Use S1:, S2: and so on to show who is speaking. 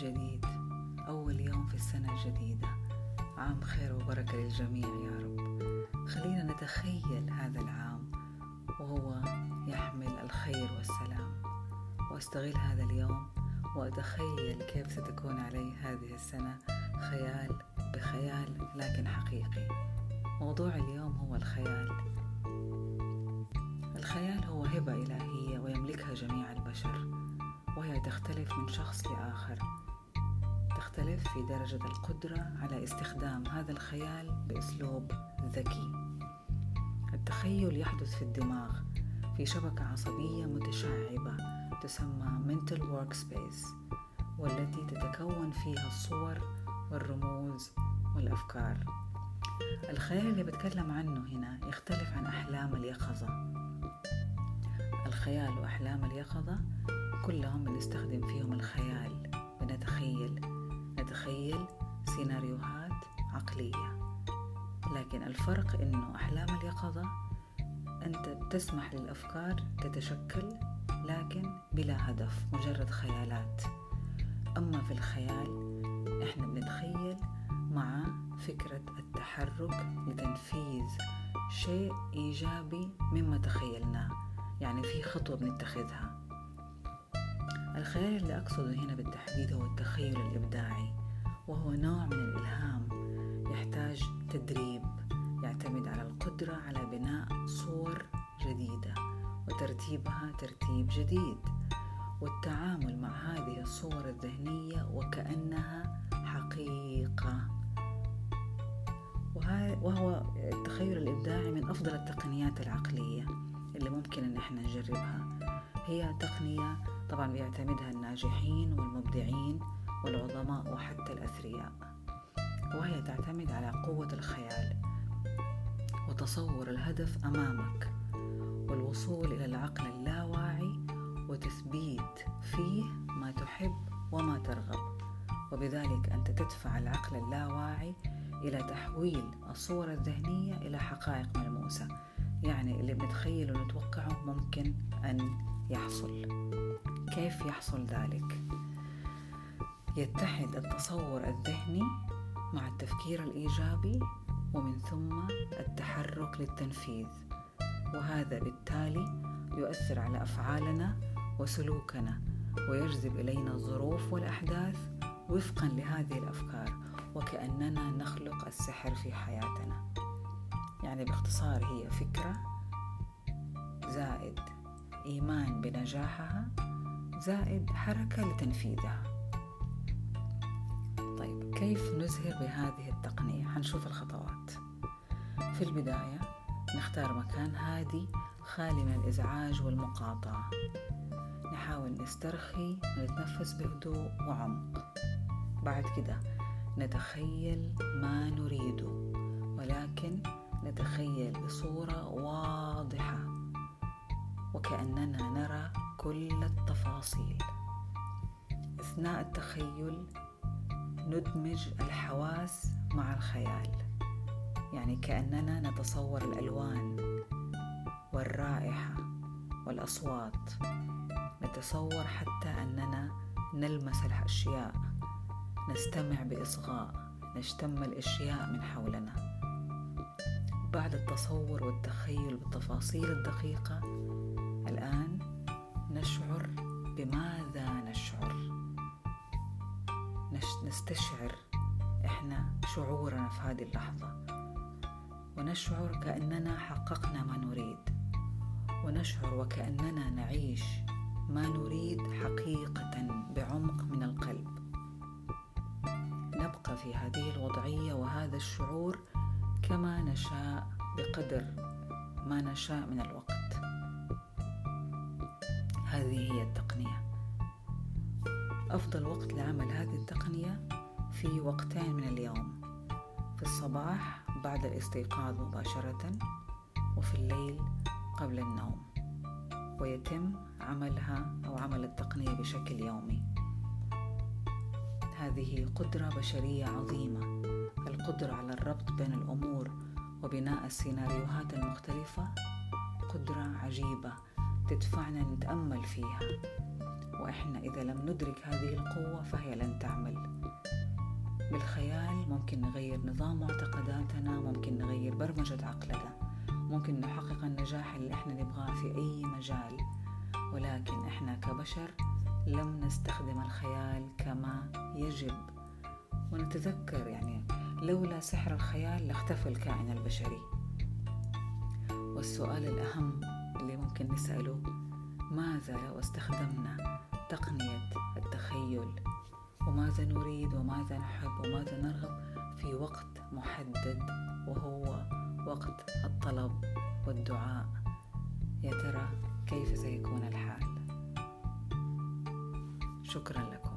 S1: جديد. أول يوم في السنة الجديدة. عام خير وبركة للجميع يا رب. خلينا نتخيل هذا العام وهو يحمل الخير والسلام. وأستغل هذا اليوم وأتخيل كيف ستكون علي هذه السنة. خيال بخيال لكن حقيقي. موضوع اليوم هو الخيال. الخيال هو هبة إلهية ويملكها جميع البشر وهي تختلف من شخص لآخر. تختلف في درجة القدرة على استخدام هذا الخيال بأسلوب ذكي. التخيل يحدث في الدماغ في شبكة عصبية متشعبة تسمى Mental Workspace والتي تتكون فيها الصور والرموز والأفكار. الخيال اللي بتكلم عنه هنا يختلف عن أحلام اليقظة. الخيال وأحلام اليقظة كلهم بنستخدم فيهم الفرق إنه أحلام اليقظة أنت تسمح للأفكار تتشكل لكن بلا هدف مجرد خيالات. أما في الخيال إحنا بنتخيل مع فكرة التحرك لتنفيذ شيء إيجابي مما تخيلناه. يعني في خطوة بنتخذها. الخيال اللي أقصده هنا بالتحديد هو التخيل الإبداعي وهو نوع من الإلهام يحتاج تدريب. يعتمد على القدرة على بناء صور جديدة وترتيبها ترتيب جديد. والتعامل مع هذه الصور الذهنية وكأنها حقيقة. وهو التخيل الإبداعي من أفضل التقنيات العقلية اللي ممكن إن إحنا نجربها. هي تقنية طبعا بيعتمدها الناجحين والمبدعين والعظماء وحتى الأثرياء. وهي تعتمد على قوة الخيال. وتصور الهدف أمامك والوصول إلى العقل اللاواعي وتثبيت فيه ما تحب وما ترغب وبذلك أنت تدفع العقل اللاواعي إلى تحويل الصور الذهنية إلى حقائق ملموسة يعني اللي بنتخيل ونتوقعه ممكن أن يحصل كيف يحصل ذلك؟ يتحد التصور الذهني مع التفكير الإيجابي ومن ثم التحرك للتنفيذ. وهذا بالتالي يؤثر على أفعالنا وسلوكنا ويجذب إلينا الظروف والأحداث وفقا لهذه الأفكار وكأننا نخلق السحر في حياتنا. يعني باختصار هي فكرة زائد إيمان بنجاحها زائد حركة لتنفيذها. طيب كيف نزهر بهذه التقنية؟ حنشوف الخطوات. في البداية نختار مكان هادي خالي من الإزعاج والمقاطعة. نحاول نسترخي ونتنفس بهدوء وعمق. بعد كده نتخيل ما نريده ولكن نتخيل بصورة واضحة وكأننا نرى كل التفاصيل. أثناء التخيل ندمج الحواس مع الخيال. يعني كأننا نتصور الألوان والرائحة والأصوات. نتصور حتى أننا نلمس الأشياء نستمع بإصغاء نشتم الأشياء من حولنا. بعد التصور والتخيل بالتفاصيل الدقيقة الآن نشعر بماذا نشعر؟ نستشعر إحنا شعورنا في هذه اللحظة. ونشعر كأننا حققنا ما نريد. ونشعر وكأننا نعيش ما نريد حقيقة بعمق من القلب. نبقى في هذه الوضعية وهذا الشعور كما نشاء بقدر ما نشاء من الوقت. هذه هي التقنية. أفضل وقت لعمل هذه التقنية في وقتين من اليوم. في الصباح بعد الاستيقاظ مباشرة وفي الليل قبل النوم ويتم عملها أو عمل التقنية بشكل يومي. هذه قدرة بشرية عظيمة القدرة على الربط بين الأمور وبناء السيناريوهات المختلفة قدرة عجيبة تدفعنا نتأمل فيها. وإحنا إذا لم ندرك هذه القوة فهي لن تعمل. بالخيال ممكن نغير نظام معتقداتنا ممكن نغير برمجة عقلنا ممكن نحقق النجاح اللي إحنا نبغاه في أي مجال. ولكن إحنا كبشر لم نستخدم الخيال كما يجب. ونتذكر يعني لولا سحر الخيال لاختفى الكائن البشري. والسؤال الأهم اللي ممكن نسأله ماذا لو استخدمنا تقنية التخيل؟ وماذا نريد وماذا نحب وماذا نرغب في وقت محدد وهو وقت الطلب والدعاء. يا ترى كيف سيكون الحال؟ شكرا لكم.